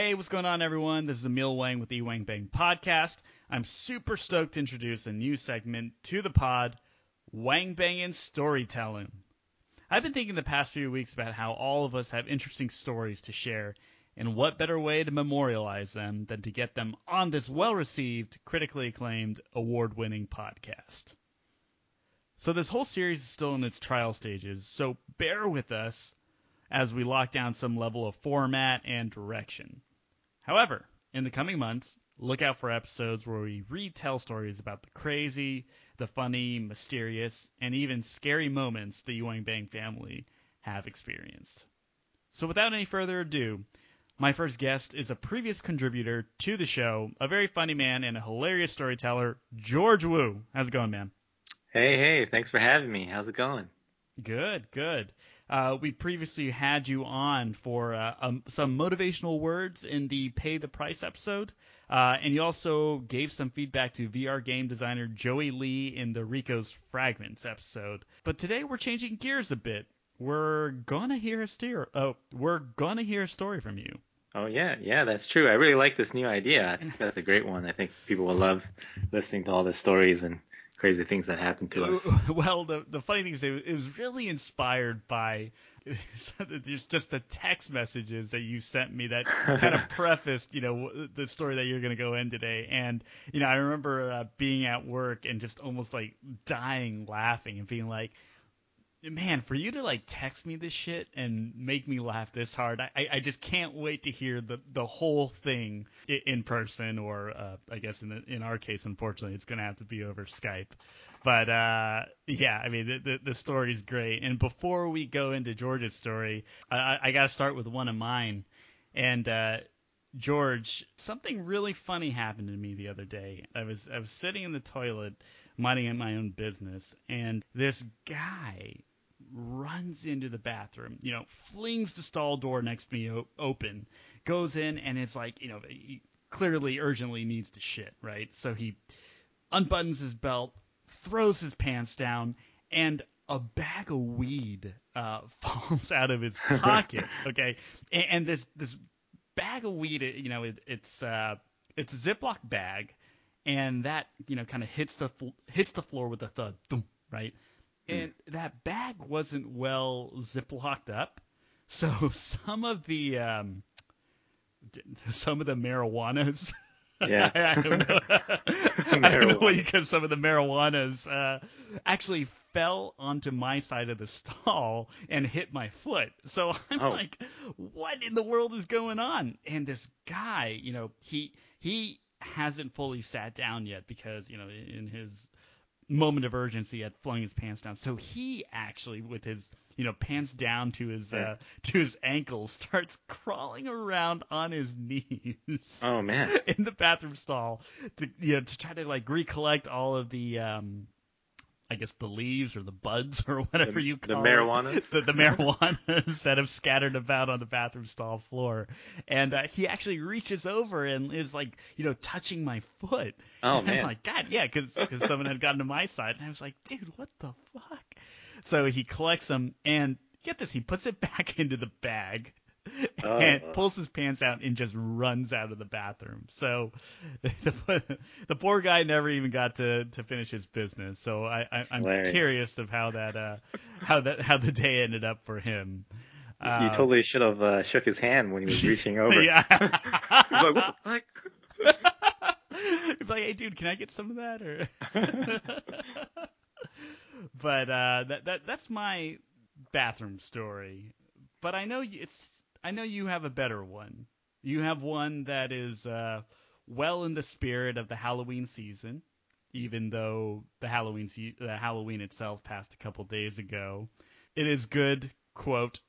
Hey, what's going on, everyone? This is Emil Wang with the Wang Bang Podcast. I'm super stoked to introduce a new segment to the pod, Wang Bangin' Storytelling. I've been thinking the past few weeks about how all of us have interesting stories to share, and what better way to memorialize them than to get them on this well received, critically acclaimed, award winning podcast. So, this whole series is still in its trial stages, so bear with us as we lock down some level of format and direction. However, in the coming months, look out for episodes where we retell stories about the crazy, the funny, mysterious, and even scary moments the Wang Bang family have experienced. So without any further ado, my first guest is a previous contributor to the show, a very funny man and a hilarious storyteller, George Wu. How's it going, man? Hey, hey, thanks for having me. How's it going? Good, good. Uh, we previously had you on for uh, um, some motivational words in the Pay the Price episode, uh, and you also gave some feedback to VR game designer Joey Lee in the Rico's Fragments episode. But today we're changing gears a bit. We're gonna hear a steer. Oh, we're gonna hear a story from you. Oh yeah, yeah, that's true. I really like this new idea. I think that's a great one. I think people will love listening to all the stories and crazy things that happened to us. Well, the the funny thing is, it was really inspired by just the text messages that you sent me that kind of prefaced, you know, the story that you're going to go in today. And you know, I remember uh, being at work and just almost like dying laughing and being like, man, for you to like text me this shit and make me laugh this hard, I, I just can't wait to hear the the whole thing in person, or uh, I guess in the, in our case, unfortunately, it's gonna have to be over Skype. But uh, yeah, I mean the, the the story's great. And before we go into George's story, I, I got to start with one of mine. And uh, George, something really funny happened to me the other day. I was I was sitting in the toilet minding my own business, and this guy runs into the bathroom, you know, flings the stall door next to me o- open, goes in, and it's like, you know, he clearly urgently needs to shit, right? So he unbuttons his belt, throws his pants down, and a bag of weed uh, falls out of his pocket. okay, and, and, this this bag of weed, you know, it, it's uh, it's a Ziploc bag, and that you know kind of hits the hits the floor with a thud, right? Hmm. and that bag wasn't well ziplocked up, so some of the um, some of the marijuanas. Yeah, I, don't know. I don't know because some of the marijuanas uh, actually fell onto my side of the stall and hit my foot. So I'm oh. like, what in the world is going on? And this guy, you know, he he hasn't fully sat down yet because you know in his moment of urgency had flung his pants down. So he actually, with his you know pants down to his uh, to his ankles, starts crawling around on his knees. Oh man! In the bathroom stall to you know to try to like recollect all of the um I guess the leaves or the buds or whatever the, you call the marijuanas. The, the marijuanas that have scattered about on the bathroom stall floor. And uh, he actually reaches over and is like, you know, touching my foot. Oh and man! I'm like, God, yeah, because someone had gotten to my side, and I was like, dude, what the fuck? So he collects them and get this, he puts it back into the bag and uh. pulls his pants out and just runs out of the bathroom. So the, the poor guy never even got to, to finish his business. So I, I am curious of how that uh how that how the day ended up for him. You totally should have uh, shook his hand when he was reaching over. yeah. He's like, what the fuck? He's like, hey, dude, can I get some of that? Or but uh, that that that's my bathroom story. But I know it's I know you have a better one. You have one that is uh, well in the spirit of the Halloween season, even though the Halloween se- the Halloween itself passed a couple days ago. It is good quote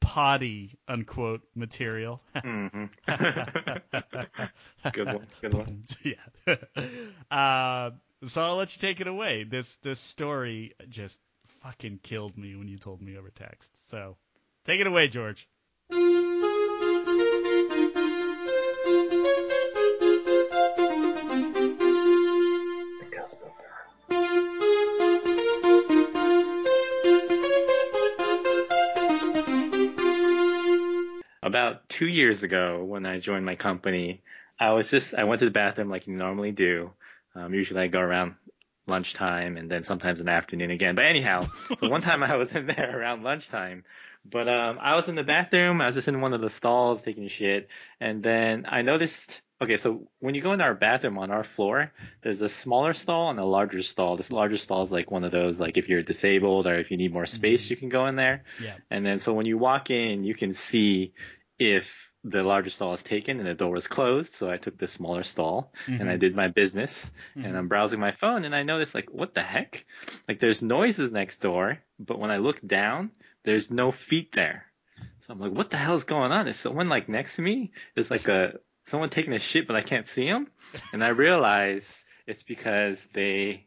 potty unquote material. mm-hmm. good one. Good one. yeah. Uh, so I'll let you take it away. This this story just fucking killed me when you told me over text. So take it away, George. Two years ago when I joined my company, I was just I went to the bathroom like you normally do. Um, usually I go around lunchtime and then sometimes in the afternoon again. But anyhow, so one time I was in there around lunchtime, but um, I was in the bathroom. I was just in one of the stalls taking shit, and then I noticed. Okay, so when you go in our bathroom on our floor, there's a smaller stall and a larger stall. This larger stall is like one of those, like if you're disabled or if you need more space, Mhm. you can go in there. Yeah. And then so when you walk in, you can see if the larger stall is taken and the door is closed. So I took the smaller stall and I Mhm. did my business Mhm. and I'm browsing my phone and I notice like, what the heck? Like there's noises next door, but when I look down, there's no feet there. So I'm like, what the hell is going on? Is someone like next to me? Is like a, someone taking a shit, but I can't see them. And I realize it's because they,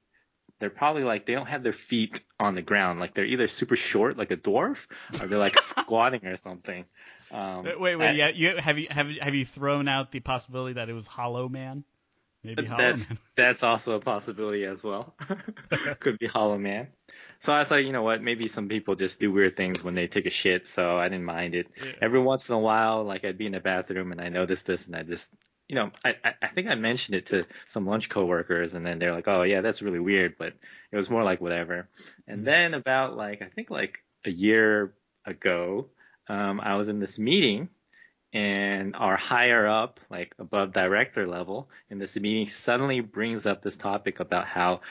they're probably like, they don't have their feet on the ground. Like they're either super short, like a dwarf, or they're like squatting or something. Um, Wait, wait, yeah, you have you have have you thrown out the possibility that it was Hollow Man? Maybe Hollow That's Man. that's also a possibility as well. Could be Hollow Man. So I was like, you know what? Maybe some people just do weird things when they take a shit, so I didn't mind it. Yeah. Every once in a while, like I'd be in the bathroom and I noticed this, and I just, you know, I I, think I mentioned it to some lunch coworkers, and then they're like, oh yeah, that's really weird, but it was more like whatever. And Mhm. then about like I think like a year ago, um, I was in this meeting and our higher up, like above director level in this meeting suddenly brings up this topic about how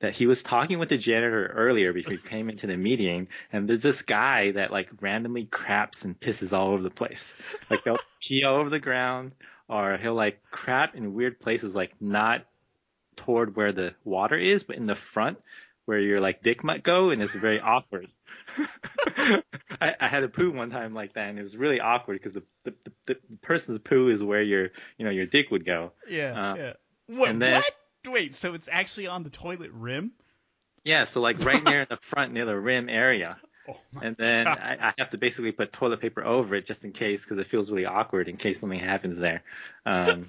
that he was talking with the janitor earlier before he came into the meeting and there's this guy that like randomly craps and pisses all over the place. Like they'll pee all over the ground or he'll like crap in weird places like not toward where the water is but in the front where your like dick might go and it's very awkward. I, I had a poo one time like that and it was really awkward because the, the, the, the person's poo is where your you know your dick would go. Yeah, Uh, yeah. What? then- what? Wait, so it's actually on the toilet rim? Yeah, so like right near in the front near the rim area. Oh And then I, I have to basically put toilet paper over it just in case because it feels really awkward in case something happens there. Um,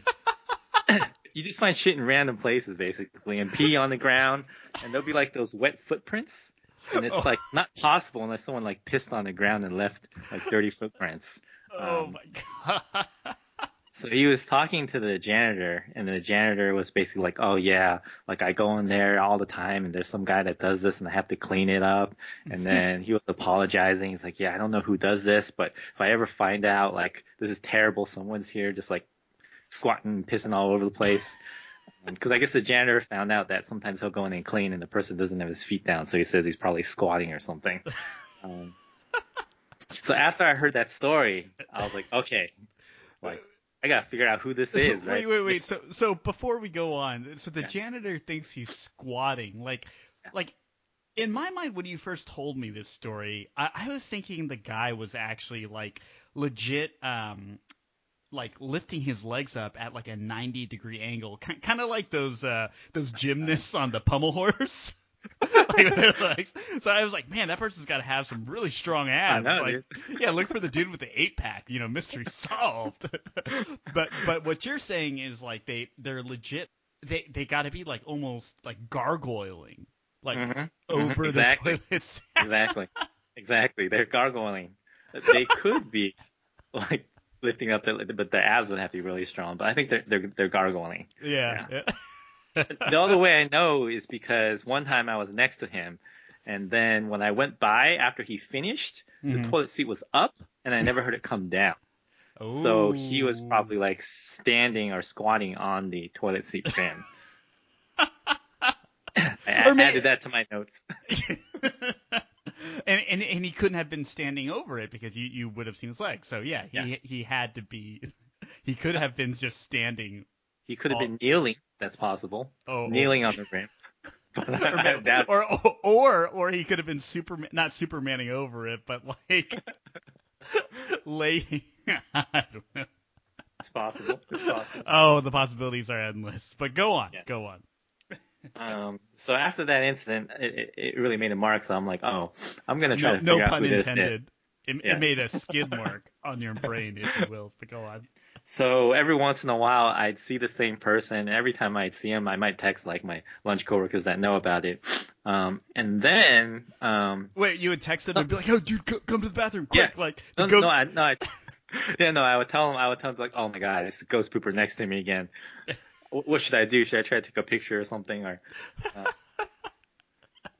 you just find shit in random places basically and pee on the ground and there'll be like those wet footprints and it's Oh. like not possible unless someone like pissed on the ground and left like dirty footprints. Oh um, my god. So he was talking to the janitor, and the janitor was basically like, "Oh yeah, like I go in there all the time, and there's some guy that does this, and I have to clean it up." And then he was apologizing. He's like, "Yeah, I don't know who does this, but if I ever find out like this is terrible, someone's here just like squatting, pissing all over the place." Because I guess the janitor found out that sometimes he'll go in and clean, and the person doesn't have his feet down, so he says he's probably squatting or something. Um, so after I heard that story, I was like, okay, like I gotta figure out who this is, right? wait, wait, wait. So, so before we go on, so the Yeah. janitor thinks he's squatting. Like, like in my mind, when you first told me this story, I, I was thinking the guy was actually like legit, um, like lifting his legs up at like a 90 degree angle, kind of like those uh those gymnasts on the pommel horse. like. So I was like, man, that person's got to have some really strong abs. know, like, yeah, look for the dude with the eight pack. You know, mystery solved. but but what you're saying is like they they're legit. They they got to be like almost like gargoyling, like Mhm, over exactly. the toilets. exactly, exactly. They're gargoyling. They could be like lifting up, their, but the abs would have to be really strong. But I think they're they're they're gargling. yeah. yeah. the other way I know is because one time I was next to him, and then when I went by after he finished, the Mhm. toilet seat was up, and I never heard it come down. So he was probably like standing or squatting on the toilet seat fin. I Or added that to my notes. and, and and he couldn't have been standing over it because you, you would have seen his legs. So yeah, he Yes. he had to be. He could have been just standing. He could have Oh. been kneeling. That's possible. Oh, oh. Kneeling on the. But or, I ma- doubt- or or or he could have been Superman, not Supermaning over it, but like laying. I don't know. it's possible. It's possible. Oh, the possibilities are endless. But go on, Yeah. go on. Um, so after that incident, it, it, really made a mark. So I'm like, oh, I'm gonna try No, to no figure out pun who this is. intended. It, it made a skid mark on your brain, if you will. But go on. So every once in a while, I'd see the same person. Every time I'd see him, I might text like my lunch coworkers that know about it. Um, and then, um, Wait, you would text them and be like, "Oh, dude, co- come to the bathroom quick!" Yeah. Like, no, go. no, I, no, I, yeah, no, I would tell him, I would tell him like, oh my god, it's the ghost pooper next to me again. Wh- what should I do? Should I try to take a picture or something? Or, uh,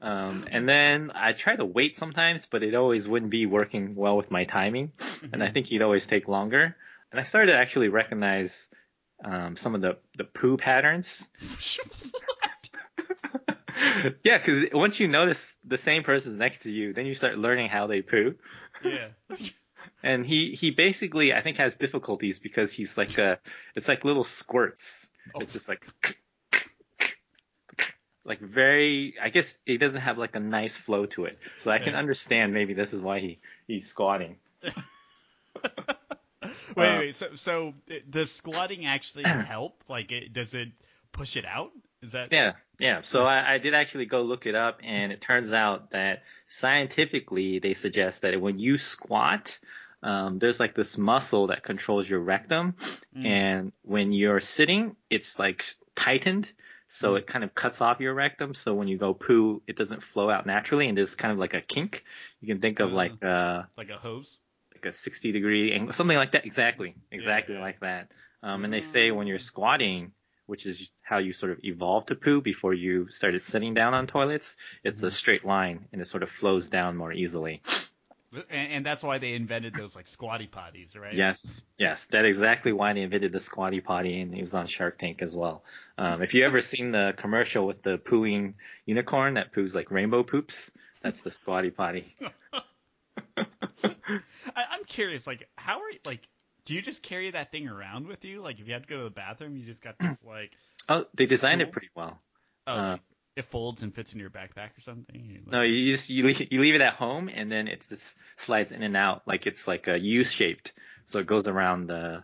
um, and then I try to wait sometimes, but it always wouldn't be working well with my timing, and I think he'd always take longer. And I started to actually recognize um, some of the the poo patterns. yeah, because once you notice the same person's next to you, then you start learning how they poo. yeah. And he he basically I think has difficulties because he's like a it's like little squirts. Oh. It's just like like very I guess it doesn't have like a nice flow to it. So I can Yeah. understand maybe this is why he he's squatting. Wait, Uh, wait. So, so does squatting actually help? Like, it, does it push it out? Is that? Yeah, yeah. So I, I did actually go look it up, and it turns out that scientifically they suggest that when you squat, um, there's like this muscle that controls your rectum, Mm. and when you're sitting, it's like tightened, so Mm. it kind of cuts off your rectum. So when you go poo, it doesn't flow out naturally, and there's kind of like a kink. You can think of Uh. like uh, Like a hose? like a 60 degree angle, something like that. Exactly, exactly yeah. like that. Um, and they say when you're squatting, which is how you sort of evolved to poo before you started sitting down on toilets, it's a straight line and it sort of flows down more easily. And, and that's why they invented those like squatty potties, right? Yes, yes, that's exactly why they invented the squatty potty, and it was on Shark Tank as well. Um, if you ever seen the commercial with the pooing unicorn that poos like rainbow poops, that's the squatty potty. I, I'm curious, like, how are you, like, do you just carry that thing around with you? Like, if you had to go to the bathroom, you just got this, like, Oh, they designed Stool? it pretty well. oh, Uh, it folds and fits in your backpack or something? Like- No, you just you leave, you leave it at home and then it just slides in and out like it's like a U shaped, so it goes around the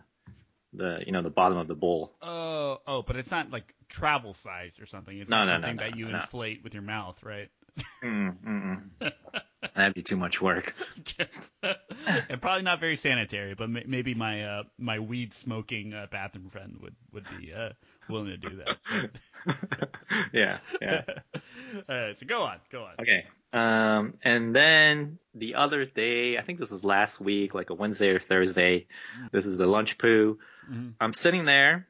the you know the bottom of the bowl. Oh, oh, but it's not like travel size or something. It's No, not no, something no, that you inflate with your mouth, right? Mm. That'd be too much work. and probably not very sanitary, but may- maybe my uh, my weed smoking uh, bathroom friend would would be uh, willing to do that. yeah, yeah. All right, so go on, go on. Okay. Um, and then the other day, I think this was last week, like a Wednesday or Thursday. This is the lunch poo. Mhm. I'm sitting there.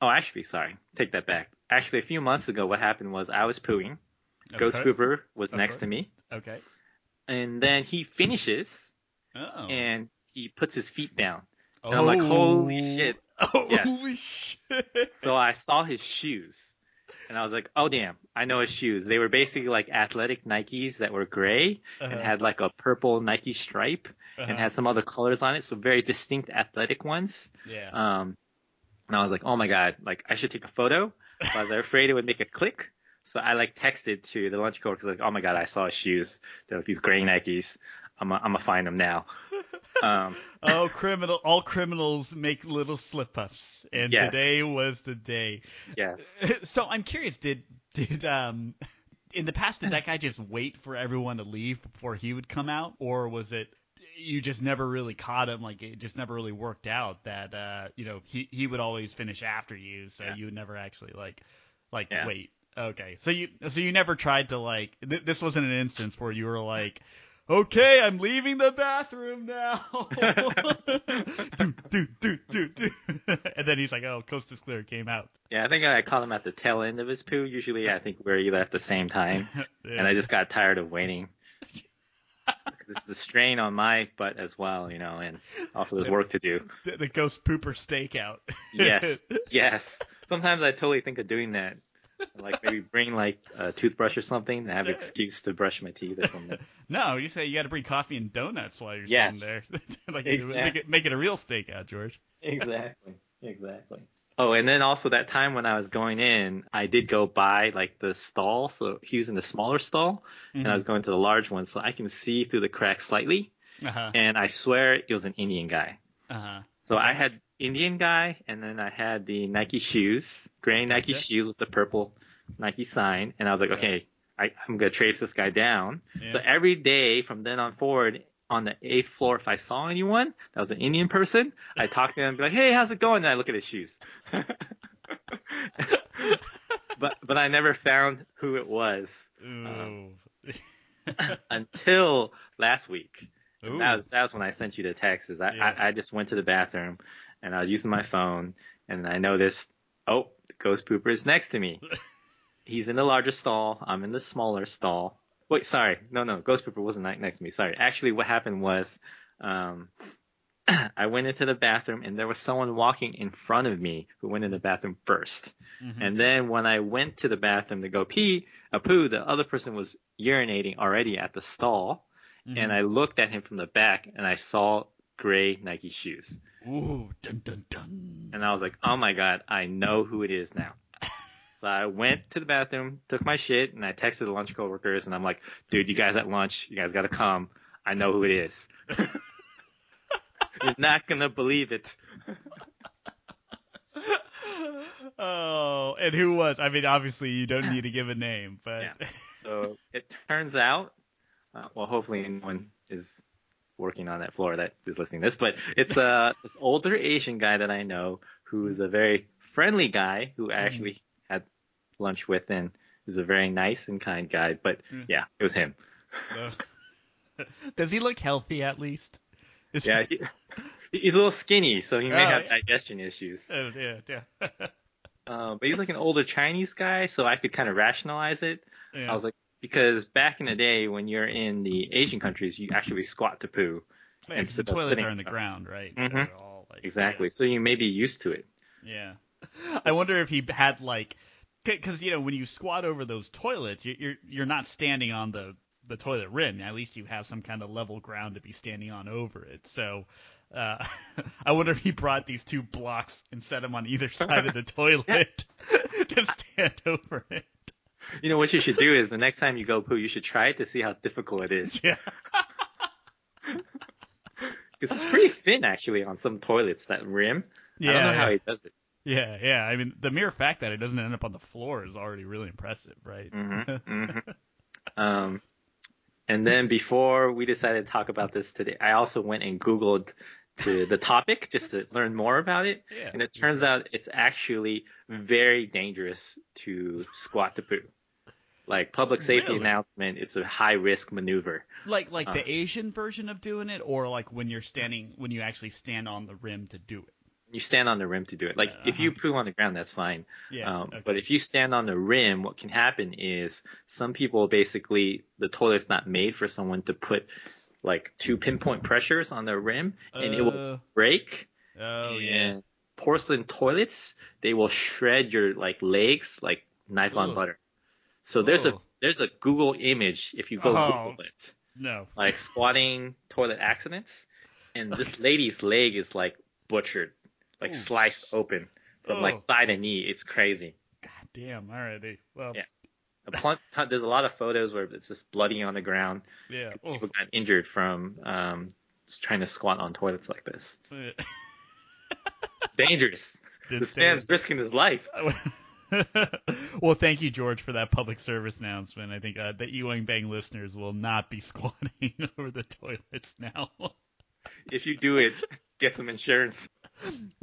Oh, actually, sorry, take that back. Actually, a few months ago, what happened was I was pooing. Ghost Okay. Pooper was Of next to me, Okay. and then he finishes Oh. and he puts his feet down. and I'm like, holy shit. Holy shit. So I saw his shoes, and I was like, oh damn, I know his shoes. They were basically like athletic Nikes that were gray and Uh-huh. had like a purple Nike stripe Uh-huh. and had some other colors on it, so very distinct athletic ones. yeah. Um, and I was like, oh my god, like I should take a photo, but I was afraid it would make a click. So I like texted to the lunch coworkers like, oh my god, I saw his shoes. They're like these gray Nikes. I'm I'm gonna find them now. Um, oh, criminal! All criminals make little slip-ups, and Yes. today was the day. yes. So I'm curious, did did um in the past did that guy just wait for everyone to leave before he would come out, or was it you just never really caught him? Like it just never really worked out that uh you know he he would always finish after you, so Yeah. you would never actually like like Yeah. wait. Okay, so you so you never tried to like th- this wasn't an instance where you were like. Okay, I'm leaving the bathroom now. do, do, do, do, do. and then he's like, "Oh, coast is clear." Came out. Yeah, I think I caught him at the tail end of his poo. Usually, I think we're either at the same time, Yeah. and I just got tired of waiting. this is a strain on my butt as well, you know, and also there's work to do. the, the ghost pooper stakeout. Yes, yes. Sometimes I totally think of doing that, like maybe bring like a toothbrush or something, and have an excuse to brush my teeth or something. no, you say you got to bring coffee and donuts while you're Yes. sitting there. like Exactly. make it make it a real stakeout, George. Exactly, exactly. Oh, and then also that time when I was going in, I did go by like the stall. So he was in the smaller stall, and I was going to the large one, so I can see through the crack slightly. Uh huh. And I swear it was an Indian guy. Uh huh. So I had Indian guy, and then I had the Nike shoes, gray Nike shoes with the purple Nike sign, and I was like, okay, I, I'm gonna trace this guy down. So every day from then on forward, on the eighth floor, if I saw anyone that was an Indian person, I talked to them, and be like, hey, how's it going? And I look at his shoes. but but I never found who it was um, Ooh. until last week. That was that was when I sent you the text. Is I, Yeah. I I just went to the bathroom and I was using my phone and I noticed oh the ghost pooper is next to me. He's in the larger stall. I'm in the smaller stall. Wait, sorry, no no, ghost pooper wasn't next to me. Sorry, actually what happened was um. I went into the bathroom and there was someone walking in front of me who went in the bathroom 1st Mhm. And then when I went to the bathroom to go pee, a poo, the other person was urinating already at the stall. Mhm. And I looked at him from the back and I saw gray Nike shoes. Ooh, dun dun dun. And I was like, oh my God, I know who it is now. So I went to the bathroom, took my shit, and I texted the lunch coworkers and I'm like, dude, you guys at lunch, you guys gotta come. I know who it is. You're not gonna believe it. oh, and who was? I mean, obviously you don't need to give a name, but Yeah. So it turns out, uh, well, hopefully no one is working on that floor that is listening to this, but it's uh, this older Asian guy that I know who's a very friendly guy who I actually had lunch with and is a very nice and kind guy. But Mm. yeah, it was him. Uh, does he look healthy at least? Is Yeah, he, he's a little skinny, so he may Oh, have yeah. digestion issues. Uh, yeah, yeah. Uh, but he's like an older Chinese guy, so I could kind of rationalize it. yeah. I was like, because back in the day when you're in the Asian countries, you actually squat to poo. and the toilets sitting are in the ground, right? Mhm. All, like, Exactly. So you may be used to it. Yeah. I wonder if he had like, because you know when you squat over those toilets, you- you're you're not standing on the the toilet rim. At least you have some kind of level ground to be standing on over it. So. Uh, I wonder if he brought these two blocks and set them on either side of the toilet to stand over it. You know what you should do is the next time you go poo, you should try it to see how difficult it is. Yeah. Because it's pretty thin actually on some toilets, that rim. Yeah. I don't know yeah. how he does it. Yeah, yeah. I mean, the mere fact that it doesn't end up on the floor is already really impressive, right? hmm hmm Um, and then before we decided to talk about this today, I also went and Googled to the topic just to learn more about it. Yeah. And it turns out it's actually very dangerous to squat to poo. Like public safety Really? announcement, it's a high risk maneuver. Like like Uh. the Asian version of doing it, or like when you're standing when you actually stand on the rim to do it. You stand on the rim to do it. Like if you poo on the ground, that's fine. Yeah. Um, okay. But if you stand on the rim, what can happen is some people basically the toilet's not made for someone to put like two pinpoint pressures on the rim, and it will Uh, break. Oh yeah. porcelain toilets, they will shred your like legs like knife on butter. So there's a there's a Google image if you go Oh. Google it, No. like squatting toilet accidents, and this lady's leg is like butchered, like Ooh. sliced open from like Oh. thigh to knee. It's crazy. God damn. Alrighty. Well. Yeah. A there's a lot of photos where it's just bloody on the ground Yeah. because Oh. people got injured from um, trying to squat on toilets like this. It's dangerous. This this man's risking his life. well, thank you, George, for that public service announcement. I think uh, the Wang Bang listeners will not be squatting over the toilets now. If you do it, get some insurance.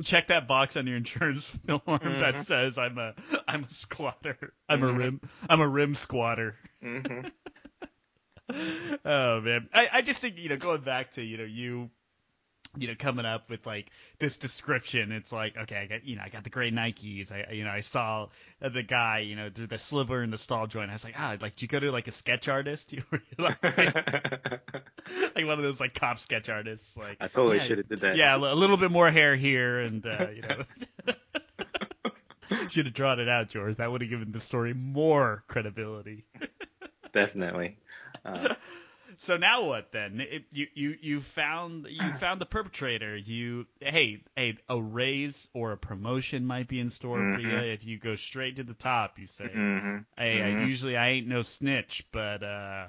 Check that box on your insurance form that Mhm. says I'm a I'm a squatter. I'm a Mhm. rim I'm a rim squatter. hmm oh man, I I just think you know going back to you know you you know coming up with like this description. It's like okay i got you know i got the gray nikes. I you know i saw the guy you know through the sliver in the stall joint. I was like ah like did you go to like a sketch artist? You like, like one of those like cop sketch artists like I totally yeah, should have did that. yeah a a little bit more hair here and uh you know. Should have drawn it out george. That would have given the story more credibility. Definitely. Uh, So now what then? It, you you you found you found the perpetrator. You hey hey a raise or a promotion might be in store for you Mhm. if you go straight to the top. You say, mhm, hey, I, mhm. usually I ain't no snitch, but uh,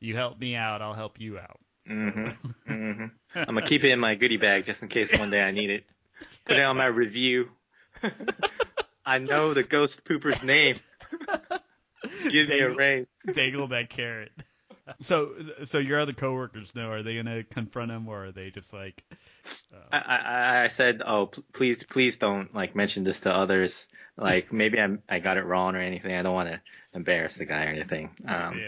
you help me out, I'll help you out. mhm, mhm. I'm gonna keep it in my goodie bag just in case one day I need it. Put it on my review. I know the ghost pooper's name. Give me a raise. Dangle that carrot. So so your other coworkers know? Are they gonna confront him or are they just like? I, I, I said, oh, please, please don't like mention this to others. Like maybe I I got it wrong or anything. I don't want to embarrass the guy or anything. Um,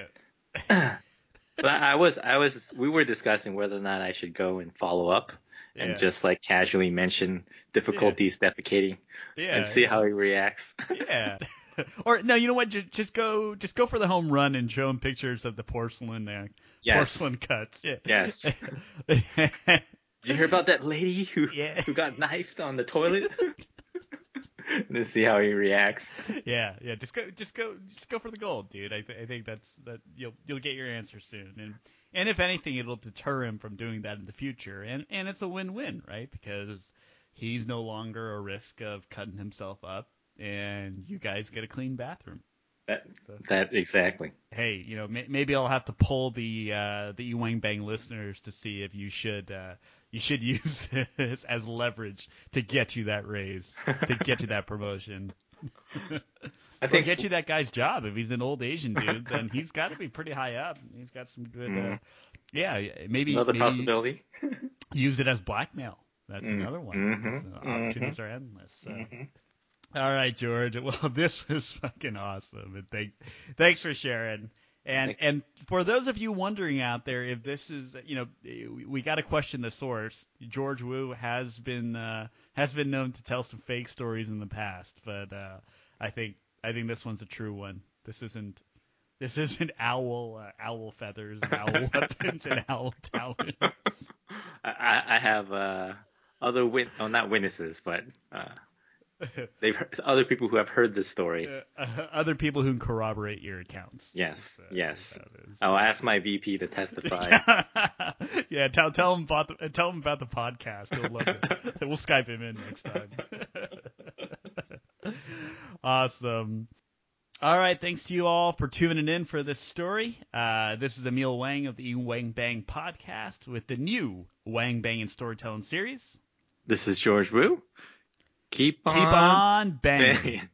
yeah. but I, was, I was, we were discussing whether or not I should go and follow up and Yeah. just like casually mention difficulties defecating Yeah. and see how he reacts. Yeah. or no, you know what? Just, just go, just go for the home run and show him pictures of the porcelain, uh, yes. porcelain cuts. Yeah. Yes. Did you hear about that lady who Yeah. who got knifed on the toilet? then see how he reacts. yeah, yeah. Just go, just go, just go for the gold, dude. I, th- I think that's that you'll you'll get your answer soon, and and if anything, it'll deter him from doing that in the future, and and it's a win-win, right? Because he's no longer a risk of cutting himself up, and you guys get a clean bathroom. That that exactly. Hey, you know, may, maybe I'll have to pull the uh, the Wang Bang listeners to see if you should uh, you should use this as leverage to get you that raise, to get you that promotion. I think get you that guy's job. If he's an old Asian dude, then he's got to be pretty high up. He's got some good. Uh, Mhm. yeah, maybe another maybe possibility. use it as blackmail. That's Mm, another one. mhm, So opportunities are endless. So. Mhm. All right, George. Well, this was fucking awesome, and thank, thanks for sharing. And Thank- and for those of you wondering out there, if this is, you know, we, got to question the source. George Wu has been uh, has been known to tell some fake stories in the past, but uh, I think I think this one's a true one. This isn't this isn't owl uh, owl feathers, and owl weapons, and owl talons. I, I I have uh, other wit, oh not witnesses, but uh, they've heard, other people who have heard this story. Uh, other people who can corroborate your accounts. Yes, uh, yes. I'll ask my VP to testify. yeah, tell tell him about the tell him about the podcast. He'll love it. we'll Skype him in next time. awesome. All right, thanks to you all for tuning in for this story. Uh, this is Emil Wang of the Wang Bang podcast with the new Wang Bangin' Storytelling series. this is George Wu. Keep on, Keep on banging. banging.